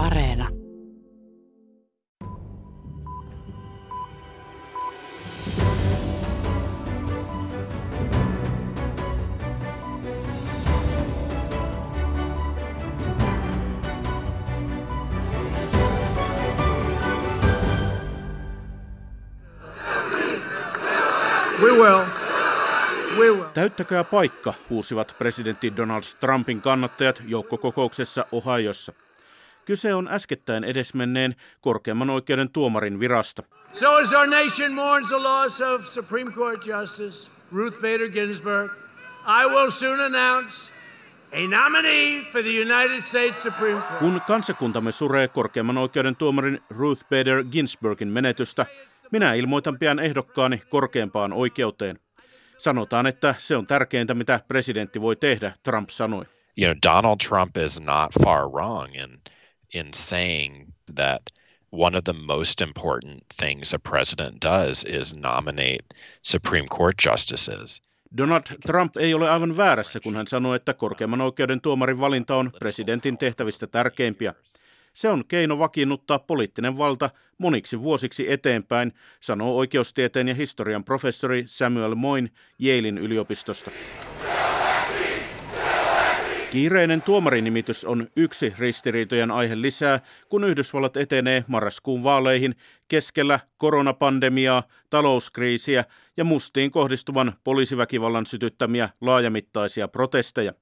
Areena. We will. We will. Täyttäkää paikka, huusivat presidentti Donald Trumpin kannattajat joukkokokouksessa Ohiossa. Kyse on äskettäin edesmenneen korkeimman oikeuden tuomarin virasta. So as our nation mourns the loss of Supreme Court Justice Ruth Bader Ginsburg, I will soon announce a nominee for the United States Supreme Court. Kun kansakuntamme suree korkeimman oikeuden tuomarin Ruth Bader Ginsburgin menetystä, minä ilmoitan pian ehdokkaani korkeimpaan oikeuteen. Sanotaan, että se on tärkeintä, mitä presidentti voi tehdä, Trump sanoi. You know, Donald Trump is not far wrong in in saying that one of the most important things a president does is nominate Supreme Court justices. Donald Trump ei ole aivan väärässä, kun hän sanoi, että korkeimman oikeuden tuomarin valinta on presidentin tehtävistä tärkeimpiä. Se on keino vakiinnuttaa poliittinen valta moniksi vuosiksi eteenpäin, sanoo oikeustieteen ja historian professori Samuel Moin Yalein yliopistosta. Kiireinen tuomarinimitys on yksi ristiriitojen aihe lisää, kun Yhdysvallat etenee marraskuun vaaleihin keskellä koronapandemiaa, talouskriisiä ja mustiin kohdistuvan poliisiväkivallan sytyttämiä laajamittaisia protesteja.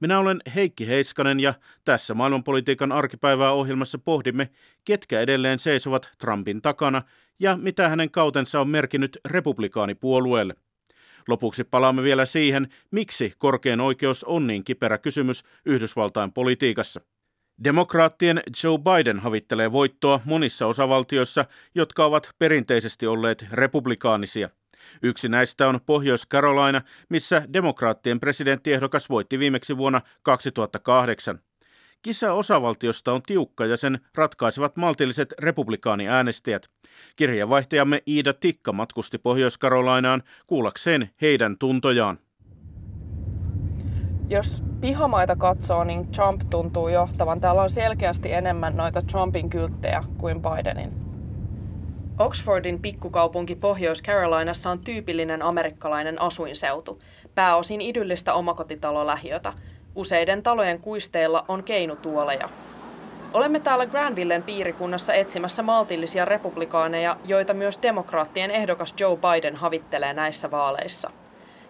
Minä olen Heikki Heiskanen ja tässä maailmanpolitiikan arkipäivää ohjelmassa pohdimme, ketkä edelleen seisovat Trumpin takana ja mitä hänen kautensa on merkinnyt republikaanipuolueelle. Lopuksi palaamme vielä siihen, miksi korkein oikeus on niin kiperä kysymys Yhdysvaltain politiikassa. Demokraattien Joe Biden havittelee voittoa monissa osavaltioissa, jotka ovat perinteisesti olleet republikaanisia. Yksi näistä on Pohjois-Carolina, missä demokraattien presidenttiehdokas voitti viimeksi vuonna 2008. Kisa osavaltiosta on tiukka ja sen ratkaisevat maltilliset republikaaniäänestäjät. Kirjeenvaihtajamme Iida Tikka matkusti Pohjois-Karolainaan kuullakseen heidän tuntojaan. Jos pihamaita katsoo, niin Trump tuntuu johtavan. Täällä on selkeästi enemmän noita Trumpin kylttejä kuin Bidenin. Oxfordin pikkukaupunki Pohjois-Carolinassa on tyypillinen amerikkalainen asuinseutu, pääosin idyllistä omakotitalolähiötä – Useiden talojen kuisteilla on keinutuoleja. Olemme täällä Granvillen piirikunnassa etsimässä maltillisia republikaaneja, joita myös demokraattien ehdokas Joe Biden havittelee näissä vaaleissa.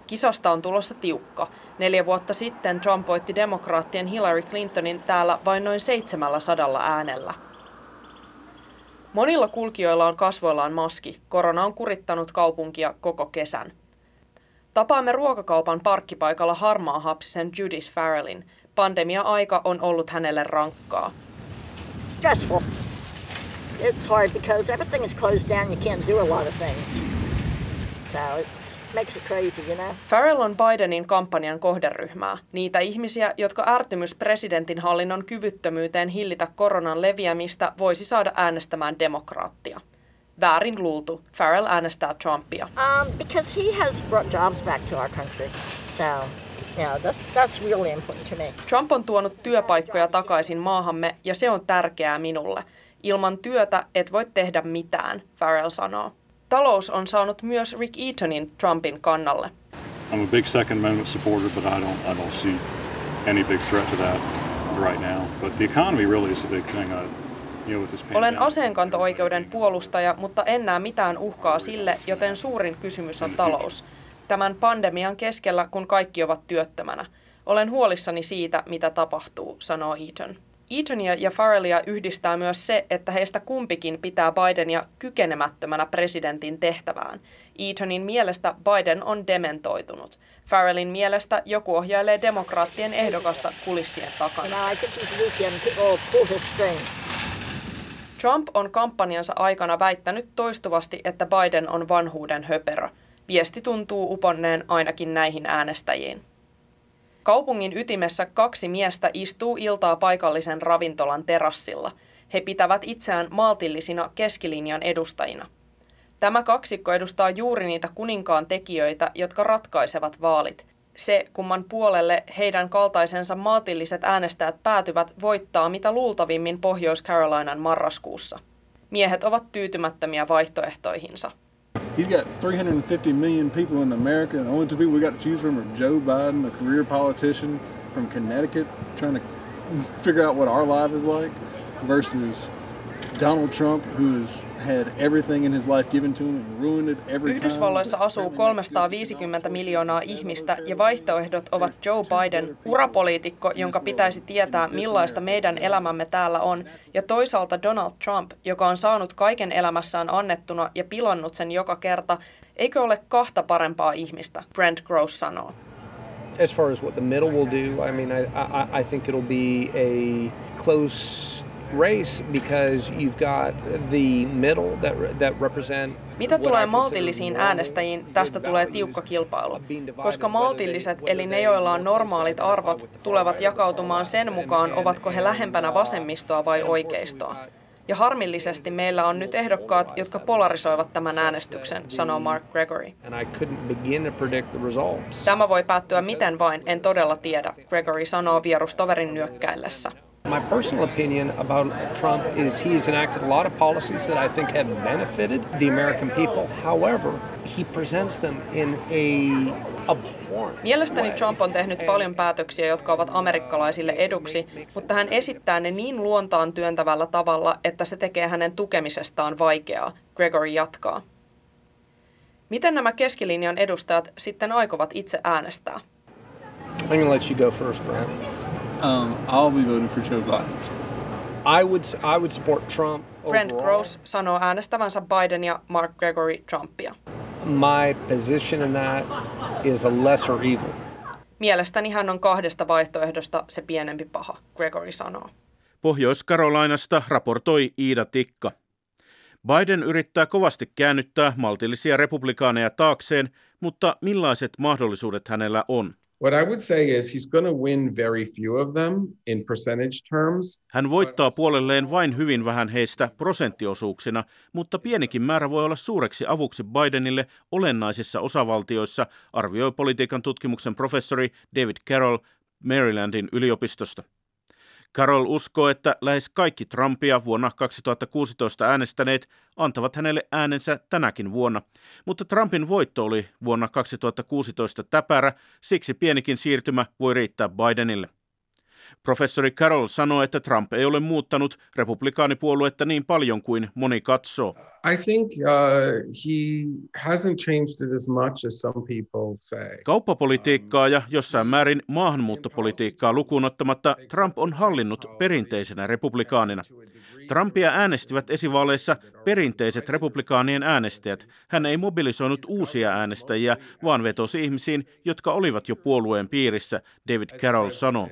Kisasta on tulossa tiukka. Neljä vuotta sitten Trump voitti demokraattien Hillary Clintonin täällä vain noin 700 äänellä. Monilla kulkijoilla on kasvoillaan maski. Korona on kurittanut kaupunkia koko kesän. Tapaamme ruokakaupan parkkipaikalla harmaa hapsisen Judith Farrellin. Pandemia-aika on ollut hänelle rankkaa. It's stressful. It's hard because everything is closed down. You can't do a lot of things. So it makes it crazy, you know? Farrell on Bidenin kampanjan kohderyhmää. Niitä ihmisiä, jotka ärtymys presidentin hallinnon kyvyttömyyteen hillitä koronan leviämistä voisi saada äänestämään demokraattia. Väärin luultu. Farrell äänestää Trumpia. Um, because he has brought jobs back to our country. So, yeah, that's, that's really important to me. Trump on tuonut työpaikkoja takaisin maahamme ja se on tärkeää minulle. Ilman työtä et voi tehdä mitään, Farrell sanoo. Talous on saanut myös Rick Eatonin Trumpin kannalle. I'm a big Second Amendment supporter, but I don't, I don't see any big threat to that right now. But the economy really is the big thing. I, olen aseenkanto-oikeuden puolustaja, mutta en näe mitään uhkaa sille, joten suurin kysymys on talous. Tämän pandemian keskellä, kun kaikki ovat työttömänä. Olen huolissani siitä, mitä tapahtuu, sanoo Eaton. Eatonia ja Farrellia yhdistää myös se, että heistä kumpikin pitää Bidenia kykenemättömänä presidentin tehtävään. Eatonin mielestä Biden on dementoitunut. Farrellin mielestä joku ohjailee demokraattien ehdokasta kulissien takana. Trump on kampanjansa aikana väittänyt toistuvasti, että Biden on vanhuuden höperö. Viesti tuntuu uponneen ainakin näihin äänestäjiin. Kaupungin ytimessä kaksi miestä istuu iltaa paikallisen ravintolan terassilla. He pitävät itseään maltillisina keskilinjan edustajina. Tämä kaksikko edustaa juuri niitä kuninkaan tekijöitä, jotka ratkaisevat vaalit. Se, kumman puolelle heidän kaltaisensa maatilliset äänestäjät päätyvät, voittaa mitä luultavimmin Pohjois-Carolinan marraskuussa. Miehet ovat tyytymättömiä vaihtoehtoihinsa. He's got 350 million people in America, and the only two people we got to choose from are Joe Biden, a career politician from Connecticut, trying to figure out what our life is like, versus Donald Trump, who has had everything in his life given to him and ruined it every time. Yhdysvalloissa asuu 350 miljoonaa ihmistä ja vaihtoehdot ovat Joe Biden, urapoliitikko, jonka pitäisi tietää millaista meidän elämämme täällä on, ja toisaalta Donald Trump, joka on saanut kaiken elämässään annettuna ja pilannut sen joka kerta. Eikö ole kahta parempaa ihmistä, Brent Gross sanoo. As far as what the middle will do, I mean, I, I, I think it'll be a close race because you've got the middle that, that represent Mitä tulee maltillisiin äänestäjiin, tästä tulee tiukka kilpailu, koska maltilliset, eli ne joilla on normaalit arvot, tulevat jakautumaan sen mukaan, ovatko he lähempänä vasemmistoa vai oikeistoa. Ja harmillisesti meillä on nyt ehdokkaat, jotka polarisoivat tämän äänestyksen, sanoo Mark Gregory. Tämä voi päättyä miten vain, en todella tiedä, Gregory sanoo vierustoverin nyökkäillessä. My personal opinion about Trump is he's enacted a lot of policies that I think have benefited the American people. However, he presents them in a Mielestäni Trump on tehnyt paljon päätöksiä, jotka ovat amerikkalaisille eduksi, mutta hän esittää ne niin luontaan työntävällä tavalla, että se tekee hänen tukemisestaan vaikeaa, Gregory jatkaa. Miten nämä keskilinjan edustajat sitten aikovat itse äänestää? I'm to let you go first, Brent. Um, I'll be voting for Joe Biden. I would I would support Trump. Brent Gross sanoo äänestävänsä Bidenia, Mark Gregory Trumpia. My position in that is a lesser evil. Mielestäni hän on kahdesta vaihtoehdosta se pienempi paha, Gregory sanoo. Pohjois-Karolainasta raportoi Iida Tikka. Biden yrittää kovasti käännyttää maltillisia republikaaneja taakseen, mutta millaiset mahdollisuudet hänellä on? What I would say is he's going to win very few of them in percentage terms. Hän voittaa puolelleen vain hyvin vähän heistä prosenttiosuuksina, mutta pienikin määrä voi olla suureksi avuksi Bidenille olennaisissa osavaltioissa, arvioi politiikan tutkimuksen professori David Carroll Marylandin yliopistosta. Carol uskoo, että lähes kaikki Trumpia vuonna 2016 äänestäneet antavat hänelle äänensä tänäkin vuonna, mutta Trumpin voitto oli vuonna 2016 täpärä, siksi pienikin siirtymä voi riittää Bidenille. Professori Carroll sanoi, että Trump ei ole muuttanut republikaanipuoluetta niin paljon kuin moni katsoo. I think uh, he hasn't changed it as much as some people say. Kauppapolitiikkaa ja jossain määrin maahanmuuttopolitiikkaa lukuun ottamatta Trump on hallinnut perinteisenä republikaanina. Trumpia äänestivät esivaaleissa perinteiset republikaanien äänestäjät. Hän ei mobilisoinut uusia äänestäjiä, vaan vetosi ihmisiin, jotka olivat jo puolueen piirissä, David Carroll sanoi.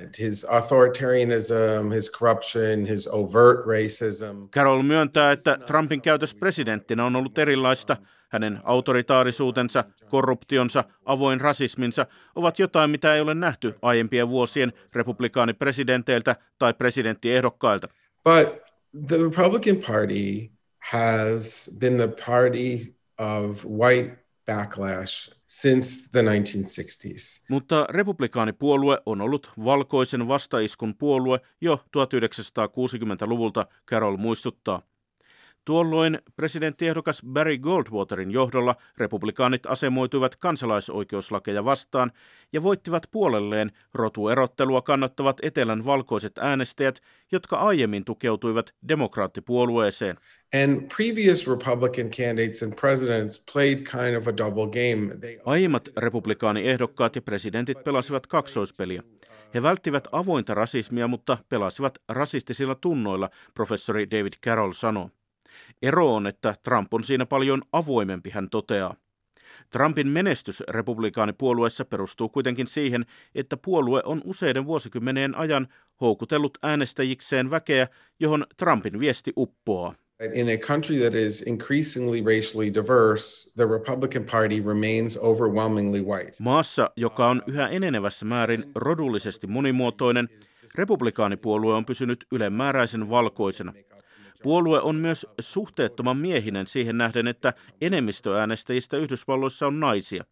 Carroll myöntää, että Trumpin käytös presidenttinä on ollut erilaista. Hänen autoritaarisuutensa, korruptionsa, avoin rasisminsa ovat jotain, mitä ei ole nähty aiempien vuosien republikaanipresidenteiltä tai presidenttiehdokkailta. But the Republican Party has been the party of white backlash since the 1960s. Mutta republikaanipuolue on ollut valkoisen vastaiskun puolue jo 1960-luvulta, Carol muistuttaa. Tuolloin presidenttiehdokas Barry Goldwaterin johdolla republikaanit asemoituivat kansalaisoikeuslakeja vastaan ja voittivat puolelleen rotuerottelua kannattavat etelän valkoiset äänestäjät, jotka aiemmin tukeutuivat demokraattipuolueeseen. And previous Republican candidates and presidents played kind of a double game. They... Aiemmat republikaaniehdokkaat ja presidentit pelasivat kaksoispeliä. He välttivät avointa rasismia, mutta pelasivat rasistisilla tunnoilla, professori David Carroll sanoo. Ero on, että Trump on siinä paljon avoimempi, hän toteaa. Trumpin menestys republikaanipuolueessa perustuu kuitenkin siihen, että puolue on useiden vuosikymmeneen ajan houkutellut äänestäjikseen väkeä, johon Trumpin viesti uppoaa. In a country that is increasingly racially diverse, the Republican Party remains overwhelmingly white. Maassa, joka on yhä enenevässä määrin rodullisesti monimuotoinen, republikaanipuolue on pysynyt ylemmääräisen valkoisena. Puolue on myös suhteettoman miehinen siihen nähden, että enemmistöäänestäjistä Yhdysvalloissa on naisia.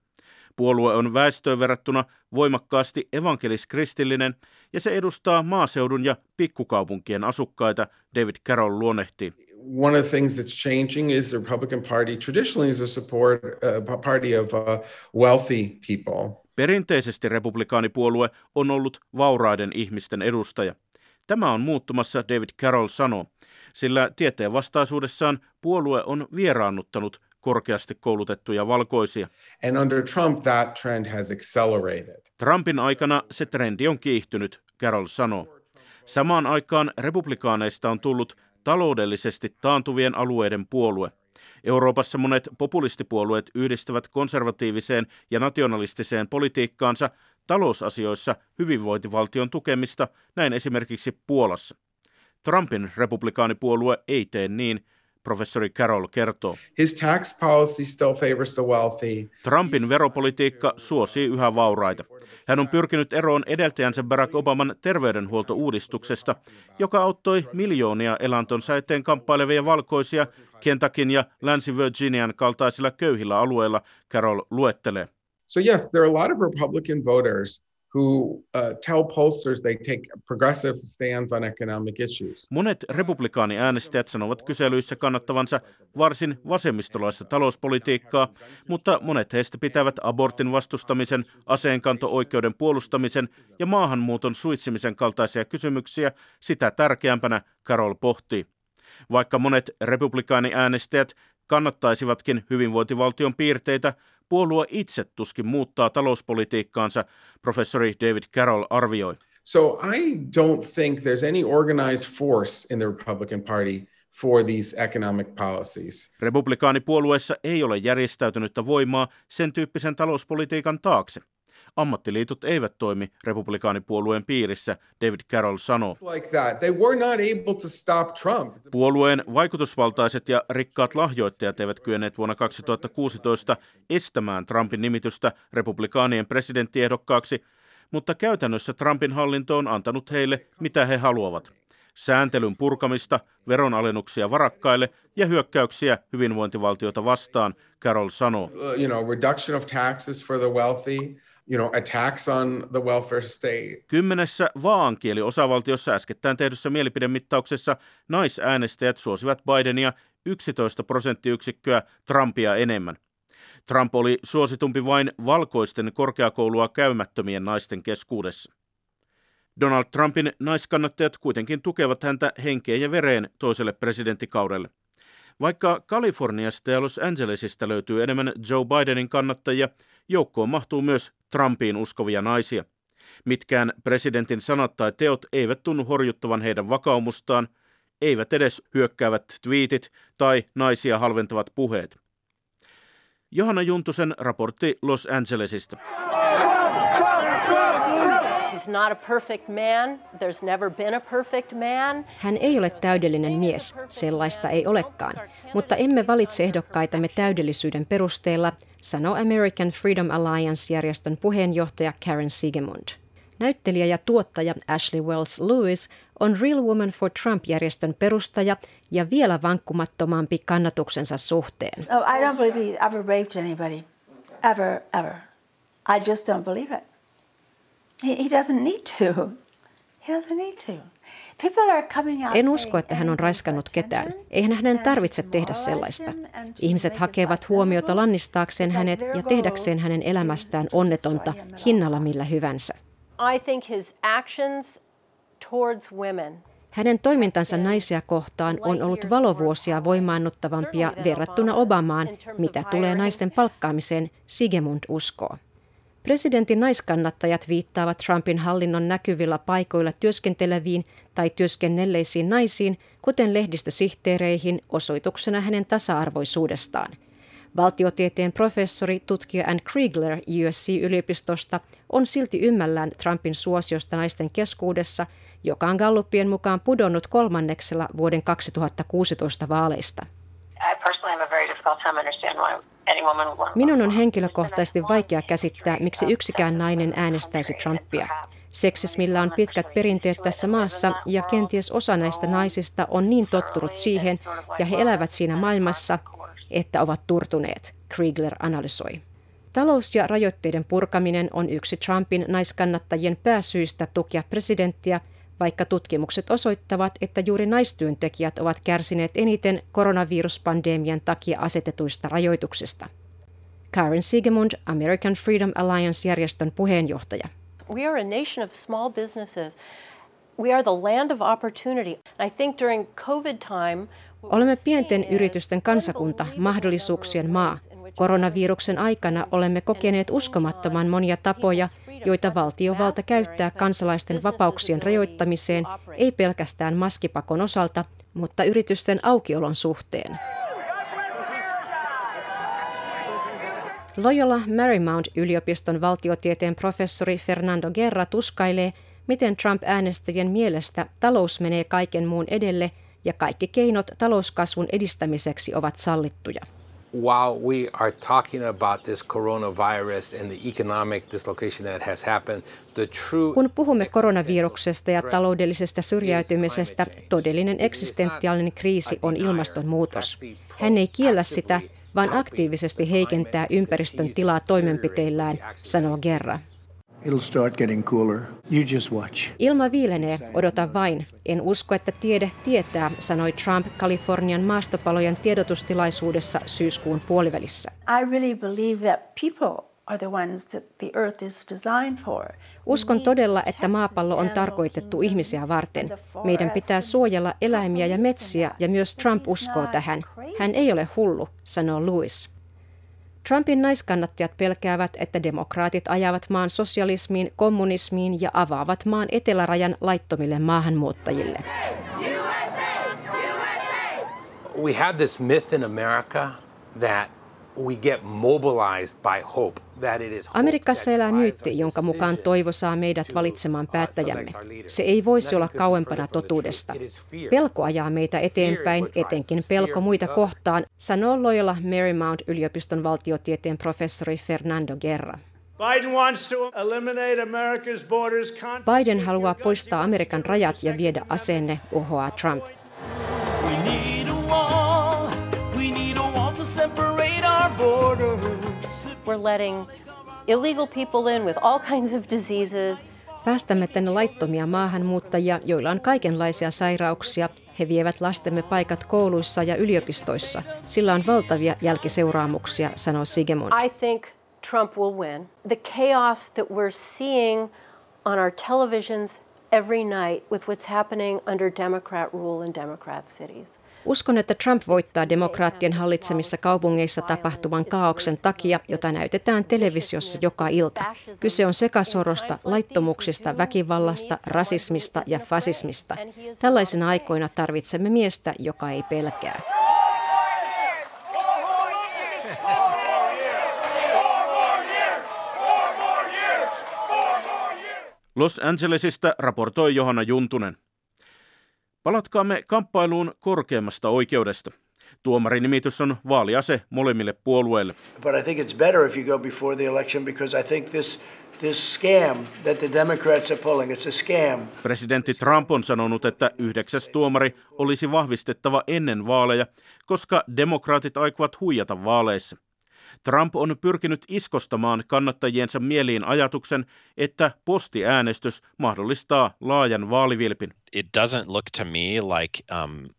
Puolue on väestöön verrattuna voimakkaasti evankelis-kristillinen ja se edustaa maaseudun ja pikkukaupunkien asukkaita, David Carroll luonnehtii. One of the things that's changing is the Republican Party traditionally is a support uh, party of uh, wealthy people. Perinteisesti republikaanipuolue on ollut vauraiden ihmisten edustaja. Tämä on muuttumassa, David Carroll sanoo, sillä tieteen vastaisuudessaan puolue on vieraannuttanut korkeasti koulutettuja valkoisia. And under Trump that trend has accelerated. Trumpin aikana se trendi on kiihtynyt, Carroll sanoo. Samaan aikaan republikaaneista on tullut taloudellisesti taantuvien alueiden puolue. Euroopassa monet populistipuolueet yhdistävät konservatiiviseen ja nationalistiseen politiikkaansa talousasioissa hyvinvointivaltion tukemista, näin esimerkiksi Puolassa. Trumpin republikaanipuolue ei tee niin, professori Carroll kertoo. His tax policy still favors the wealthy. Trumpin veropolitiikka suosii yhä vauraita. Hän on pyrkinyt eroon edeltäjänsä Barack Obaman terveydenhuoltouudistuksesta, joka auttoi miljoonia elantonsa eteen kamppailevia valkoisia Kentakin ja Länsi-Virginian kaltaisilla köyhillä alueilla, Carroll luettelee. So yes, there are a lot of Republican voters who uh, tell pollsters they take progressive stands on economic issues. Monet republikaaniäänestäjät sanovat kyselyissä kannattavansa varsin vasemmistolaista talouspolitiikkaa, mutta monet heistä pitävät abortin vastustamisen, aseenkanto-oikeuden puolustamisen ja maahanmuuton suitsimisen kaltaisia kysymyksiä sitä tärkeämpänä, Carol pohtii. Vaikka monet republikaaniäänestäjät kannattaisivatkin hyvinvointivaltion piirteitä, puolue itse tuskin muuttaa talouspolitiikkaansa, professori David Carroll arvioi. So I don't think there's any organized force in the Republican Party for these economic policies. Republikaanipuolueessa ei ole järjestäytynyttä voimaa sen tyyppisen talouspolitiikan taakse. Ammattiliitot eivät toimi republikaanipuolueen piirissä, David Carroll sanoo. Puolueen vaikutusvaltaiset ja rikkaat lahjoittajat eivät kyenneet vuonna 2016 estämään Trumpin nimitystä republikaanien presidenttiehdokkaaksi, mutta käytännössä Trumpin hallinto on antanut heille mitä he haluavat. Sääntelyn purkamista, veronalennuksia varakkaille ja hyökkäyksiä hyvinvointivaltiota vastaan, Carroll sanoo. You know, you know, attacks on the welfare state. Kymmenessä vaankieli osavaltiossa äskettäin tehdyssä mielipidemittauksessa naisäänestäjät suosivat Bidenia 11 prosenttiyksikköä Trumpia enemmän. Trump oli suositumpi vain valkoisten korkeakoulua käymättömien naisten keskuudessa. Donald Trumpin naiskannattajat kuitenkin tukevat häntä henkeen ja vereen toiselle presidenttikaudelle. Vaikka Kaliforniasta ja Los Angelesista löytyy enemmän Joe Bidenin kannattajia, joukkoon mahtuu myös Trumpiin uskovia naisia. Mitkään presidentin sanat tai teot eivät tunnu horjuttavan heidän vakaumustaan, eivät edes hyökkäävät twiitit tai naisia halventavat puheet. Johanna Juntusen raportti Los Angelesista. Hän ei ole täydellinen mies, sellaista ei olekaan, mutta emme valitse ehdokkaitamme täydellisyyden perusteella, sanoo American Freedom Alliance-järjestön puheenjohtaja Karen Sigemund. Näyttelijä ja tuottaja Ashley Wells Lewis on Real Woman for Trump-järjestön perustaja ja vielä vankkumattomampi kannatuksensa suhteen. Oh, I don't believe he ever raped anybody. Ever, ever. I just don't believe it. He, doesn't need to. He doesn't need to. En usko, että hän on raiskannut ketään. Eihän hänen tarvitse tehdä sellaista. Ihmiset hakevat huomiota lannistaakseen hänet ja tehdäkseen hänen elämästään onnetonta hinnalla millä hyvänsä. Hänen toimintansa naisia kohtaan on ollut valovuosia voimaannuttavampia verrattuna Obamaan, mitä tulee naisten palkkaamiseen, Sigemund uskoo. Presidentin naiskannattajat viittaavat Trumpin hallinnon näkyvillä paikoilla työskenteleviin tai työskennelleisiin naisiin, kuten lehdistösihteereihin, osoituksena hänen tasa-arvoisuudestaan. Valtiotieteen professori tutkija Ann Kriegler USC-yliopistosta on silti ymmällään Trumpin suosiosta naisten keskuudessa, joka on Gallupien mukaan pudonnut kolmanneksella vuoden 2016 vaaleista. Minun on henkilökohtaisesti vaikea käsittää, miksi yksikään nainen äänestäisi Trumpia. Seksismillä on pitkät perinteet tässä maassa ja kenties osa näistä naisista on niin tottunut siihen ja he elävät siinä maailmassa, että ovat turtuneet, Kriegler analysoi. Talous- ja rajoitteiden purkaminen on yksi Trumpin naiskannattajien pääsyistä tukea presidenttiä, vaikka tutkimukset osoittavat, että juuri naistyöntekijät ovat kärsineet eniten koronaviruspandemian takia asetetuista rajoituksista. Karen Sigemund, American Freedom Alliance-järjestön puheenjohtaja. We are a nation of small businesses. We are the land of opportunity. I think during COVID time, Olemme pienten yritysten kansakunta, mahdollisuuksien maa. Koronaviruksen aikana olemme kokeneet uskomattoman monia tapoja, joita valtiovalta käyttää kansalaisten vapauksien rajoittamiseen, ei pelkästään maskipakon osalta, mutta yritysten aukiolon suhteen. Loyola Marymount-yliopiston valtiotieteen professori Fernando Guerra tuskailee, miten Trump-äänestäjien mielestä talous menee kaiken muun edelle ja kaikki keinot talouskasvun edistämiseksi ovat sallittuja. While we are talking about this coronavirus and the economic dislocation that has happened, the true Kun puhumme koronaviruksesta ja taloudellisesta syrjäytymisestä, todellinen eksistentiaalinen kriisi on ilmastonmuutos. Hän ei kiellä sitä, vaan aktiivisesti heikentää ympäristön tilaa toimenpiteillään, sanoo Gerra. It'll start getting cooler. You just watch. Ilma viilenee, odota vain. En usko, että tiede tietää, sanoi Trump Kalifornian maastopalojen tiedotustilaisuudessa syyskuun puolivälissä. I really believe that people are the ones that the earth is designed for. Uskon todella, että maapallo on tarkoitettu ihmisiä varten. Meidän pitää suojella eläimiä ja metsiä, ja myös Trump uskoo tähän. Hän ei ole hullu, sanoo Lewis. Trumpin naiskannattajat pelkäävät, että demokraatit ajavat maan sosialismiin, kommunismiin ja avaavat maan etelärajan laittomille maahanmuuttajille. we have this myth in America that we get mobilized by hope. That it is hope Amerikassa that elää myytti, jonka mukaan toivo saa meidät valitsemaan uh, päättäjämme. Se ei voisi olla kauempana further from the totuudesta. Pelko ajaa meitä eteenpäin, etenkin pelko Fear of muita kohtaan, sanoo Loyola Marymount-yliopiston valtiotieteen professori Fernando Guerra. Biden wants to eliminate America's borders. Biden haluaa poistaa Amerikan rajat ja viedä aseenne, uhoaa Trump. We need borders. we're letting illegal people in with all kinds of diseases. Päästämme tänne laittomia maahanmuuttajia, joilla on kaikenlaisia sairauksia. He vievät lastemme paikat kouluissa ja yliopistoissa. Sillä on valtavia jälkiseuraamuksia, sanoo Sigemund. I think Trump will win. The chaos that we're seeing on our televisions every night with what's happening under Democrat rule in Democrat cities. Uskon, että Trump voittaa demokraattien hallitsemissa kaupungeissa tapahtuvan kaauksen takia, jota näytetään televisiossa joka ilta. Kyse on sekasorosta, laittomuuksista, väkivallasta, rasismista ja fasismista. Tällaisina aikoina tarvitsemme miestä, joka ei pelkää. Los Angelesista raportoi Johanna Juntunen. Palatkaamme kamppailuun korkeimmasta oikeudesta. Tuomarin nimitys on vaaliase molemmille puolueille. But I think it's better if you go before the election because I think this this scam that the Democrats are pulling, it's a scam. Presidentti Trump on sanonut, että yhdeksäs tuomari olisi vahvistettava ennen vaaleja, koska demokraatit aikovat huijata vaaleissa. Trump on pyrkinyt iskostamaan kannattajiensa mieliin ajatuksen, että postiäänestys mahdollistaa laajan vaalivilpin. It doesn't look to me like um,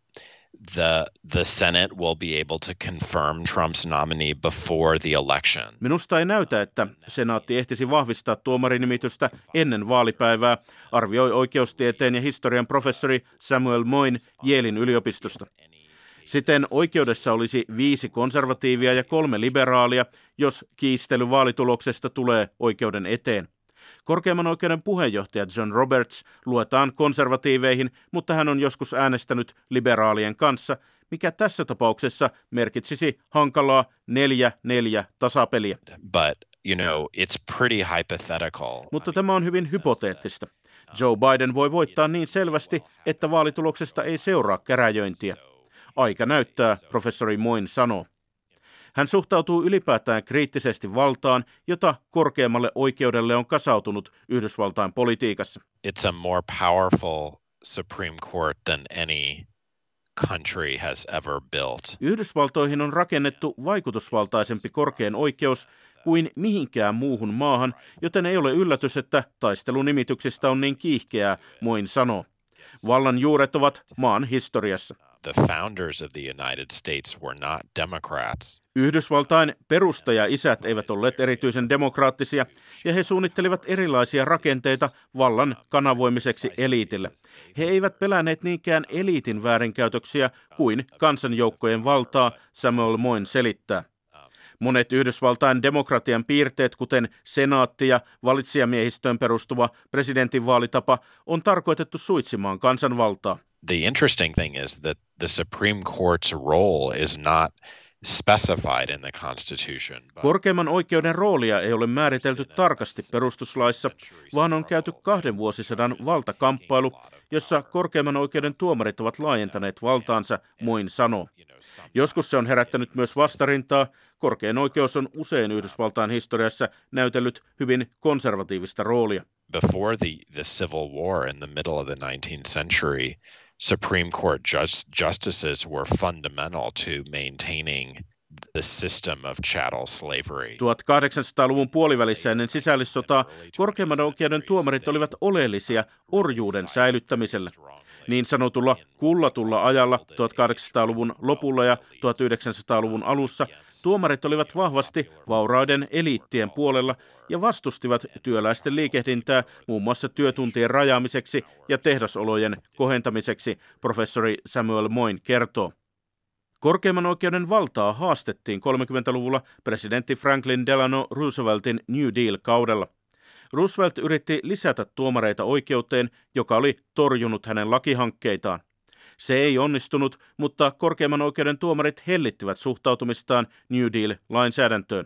the the Senate will be able to confirm Trump's nominee before the election. Minusta ei näytä, että senaatti ehtisi vahvistaa tuomarinimitystä ennen vaalipäivää, arvioi oikeustieteen ja historian professori Samuel Moin Jeelin yliopistosta. Siten oikeudessa olisi viisi konservatiivia ja kolme liberaalia, jos kiistely vaalituloksesta tulee oikeuden eteen. Korkeimman oikeuden puheenjohtaja John Roberts luetaan konservatiiveihin, mutta hän on joskus äänestänyt liberaalien kanssa, mikä tässä tapauksessa merkitsisi hankalaa 4-4 tasapeliä. But you know, it's pretty hypothetical. Mutta tämä on hyvin hypoteettista. Joe Biden voi voittaa niin selvästi, että vaalituloksesta ei seuraa käräjöintiä. Aika näyttää, professori Moin sanoo. Hän suhtautuu ylipäätään kriittisesti valtaan, jota korkeammalle oikeudelle on kasautunut Yhdysvaltain politiikassa. It's a more powerful Supreme Court than any country has ever built. Yhdysvaltoihin on rakennettu vaikutusvaltaisempi korkein oikeus kuin mihinkään muuhun maahan, joten ei ole yllätys, että taistelunimityksistä on niin kiihkeää, Moin sanoo. Vallan juuret ovat maan historiassa. The founders of the United States were not Democrats. Yhdysvaltain perustaja-isät eivät olleet erityisen demokraattisia, ja he suunnittelivat erilaisia rakenteita vallan kanavoimiseksi eliitille. He eivät pelänneet niinkään eliitin väärinkäytöksiä kuin kansanjoukkojen valtaa, Samuel Moin selittää. Monet Yhdysvaltain demokratian piirteet, kuten senaatti ja valitsijamiehistöön perustuva presidentinvaalitapa, on tarkoitettu suitsimaan kansanvaltaa. The interesting thing is that the Supreme Court's role is not specified in the Constitution. Korkeimman oikeuden roolia ei ole määritelty tarkasti perustuslaissa, vaan on käyty kahden vuosisadan valtakamppailu, jossa korkeimman oikeuden tuomarit ovat laajentaneet valtaansa, Moin sanoo. Joskus se on herättänyt myös vastarintaa. Korkein oikeus on usein Yhdysvaltain historiassa näytellyt hyvin konservatiivista roolia. Before the, the Civil War in the middle of the 19th century, Supreme Court just, justices were fundamental to maintaining the system of chattel slavery. 1800-luvun puolivälissä ennen sisällissotaa korkeimman oikeuden tuomarit olivat oleellisia orjuuden säilyttämiselle. Niin sanotulla kullatulla ajalla 1800-luvun lopulla ja 1900-luvun alussa tuomarit olivat vahvasti vauraiden eliittien puolella ja vastustivat työläisten liikehdintää muun muassa työtuntien rajaamiseksi ja tehdasolojen kohentamiseksi, professori Samuel Moin kertoo. Korkeimman oikeuden valtaa haastettiin 30-luvulla presidentti Franklin Delano Rooseveltin New Deal-kaudella. Roosevelt yritti lisätä tuomareita oikeuteen, joka oli torjunut hänen lakihankkeitaan. Se ei onnistunut, mutta korkeimman oikeuden tuomarit hellittivät suhtautumistaan New Deal-lainsäädäntöön.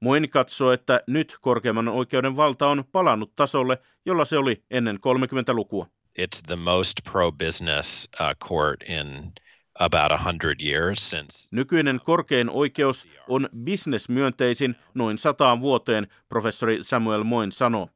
Moin katsoo, että nyt korkeimman oikeuden valta on palannut tasolle, jolla se oli ennen 30-lukua. It's the most pro-business uh, court in about 100 years since. Nykyinen korkein oikeus on bisnesmyönteisin noin sataan vuoteen, professori Samuel Moin sanoo.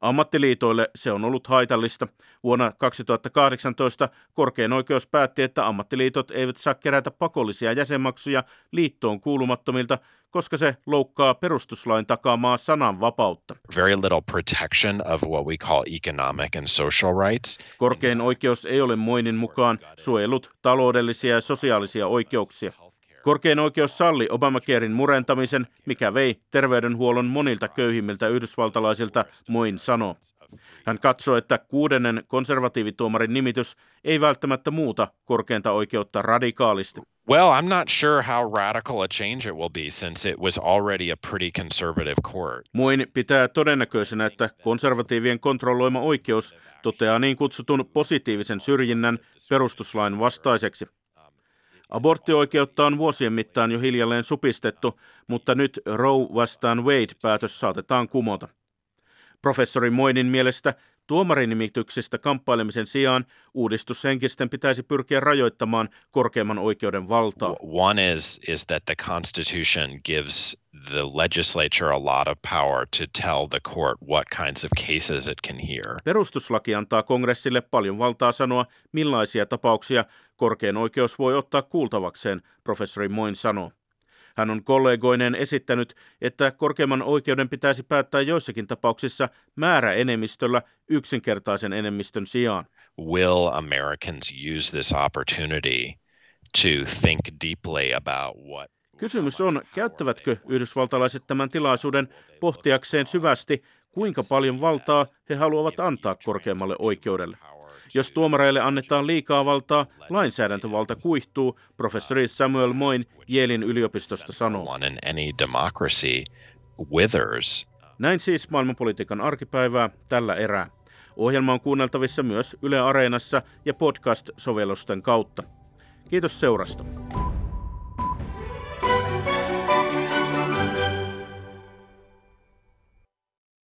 Ammattiliitoille se on ollut haitallista. Vuonna 2018 korkein oikeus päätti, että ammattiliitot eivät saa kerätä pakollisia jäsenmaksuja liittoon kuulumattomilta, koska se loukkaa perustuslain takaamaa sananvapautta. Very little protection of what we call economic and social rights. Korkein oikeus ei ole Moinin mukaan suojellut taloudellisia ja sosiaalisia oikeuksia. Korkein oikeus salli Obamacarein murentamisen, mikä vei terveydenhuollon monilta köyhimmiltä yhdysvaltalaisilta, Moin sanoo. Hän katsoo, että kuudennen konservatiivituomarin nimitys ei välttämättä muuta korkeinta oikeutta radikaalisti. Well, I'm not sure how radical a change it will be since it was already a pretty conservative court. Muin pitää todennäköisenä, että konservatiivien kontrolloima oikeus toteaa niin kutsutun positiivisen syrjinnän perustuslain vastaiseksi. Aborttioikeutta on vuosien mittaan jo hiljalleen supistettu, mutta nyt Roe vastaan Wade-päätös saatetaan kumota. Professori Moinin mielestä tuomarinimityksistä kamppailemisen sijaan uudistushenkisten pitäisi pyrkiä rajoittamaan korkeimman oikeuden valtaa. One is, is that the Constitution gives the legislature a lot of power to tell the court what kinds of cases it can hear. Perustuslaki antaa kongressille paljon valtaa sanoa, millaisia tapauksia korkein oikeus voi ottaa kuultavakseen, professori Moin sanoo. Hän on kollegoineen esittänyt, että korkeimman oikeuden pitäisi päättää joissakin tapauksissa määräenemmistöllä yksinkertaisen enemmistön sijaan. Will Americans use this opportunity to think deeply about what Kysymys on, käyttävätkö yhdysvaltalaiset tämän tilaisuuden pohtiakseen syvästi, kuinka paljon valtaa he haluavat antaa korkeammalle oikeudelle. Jos tuomareille annetaan liikaa valtaa, lainsäädäntövalta kuihtuu, professori Samuel Moin Yalein yliopistosta sanoo. Näin siis maailmanpolitiikan arkipäivää tällä erää. Ohjelma on kuunneltavissa myös Yle Areenassa ja podcast-sovellusten kautta. Kiitos seurasta.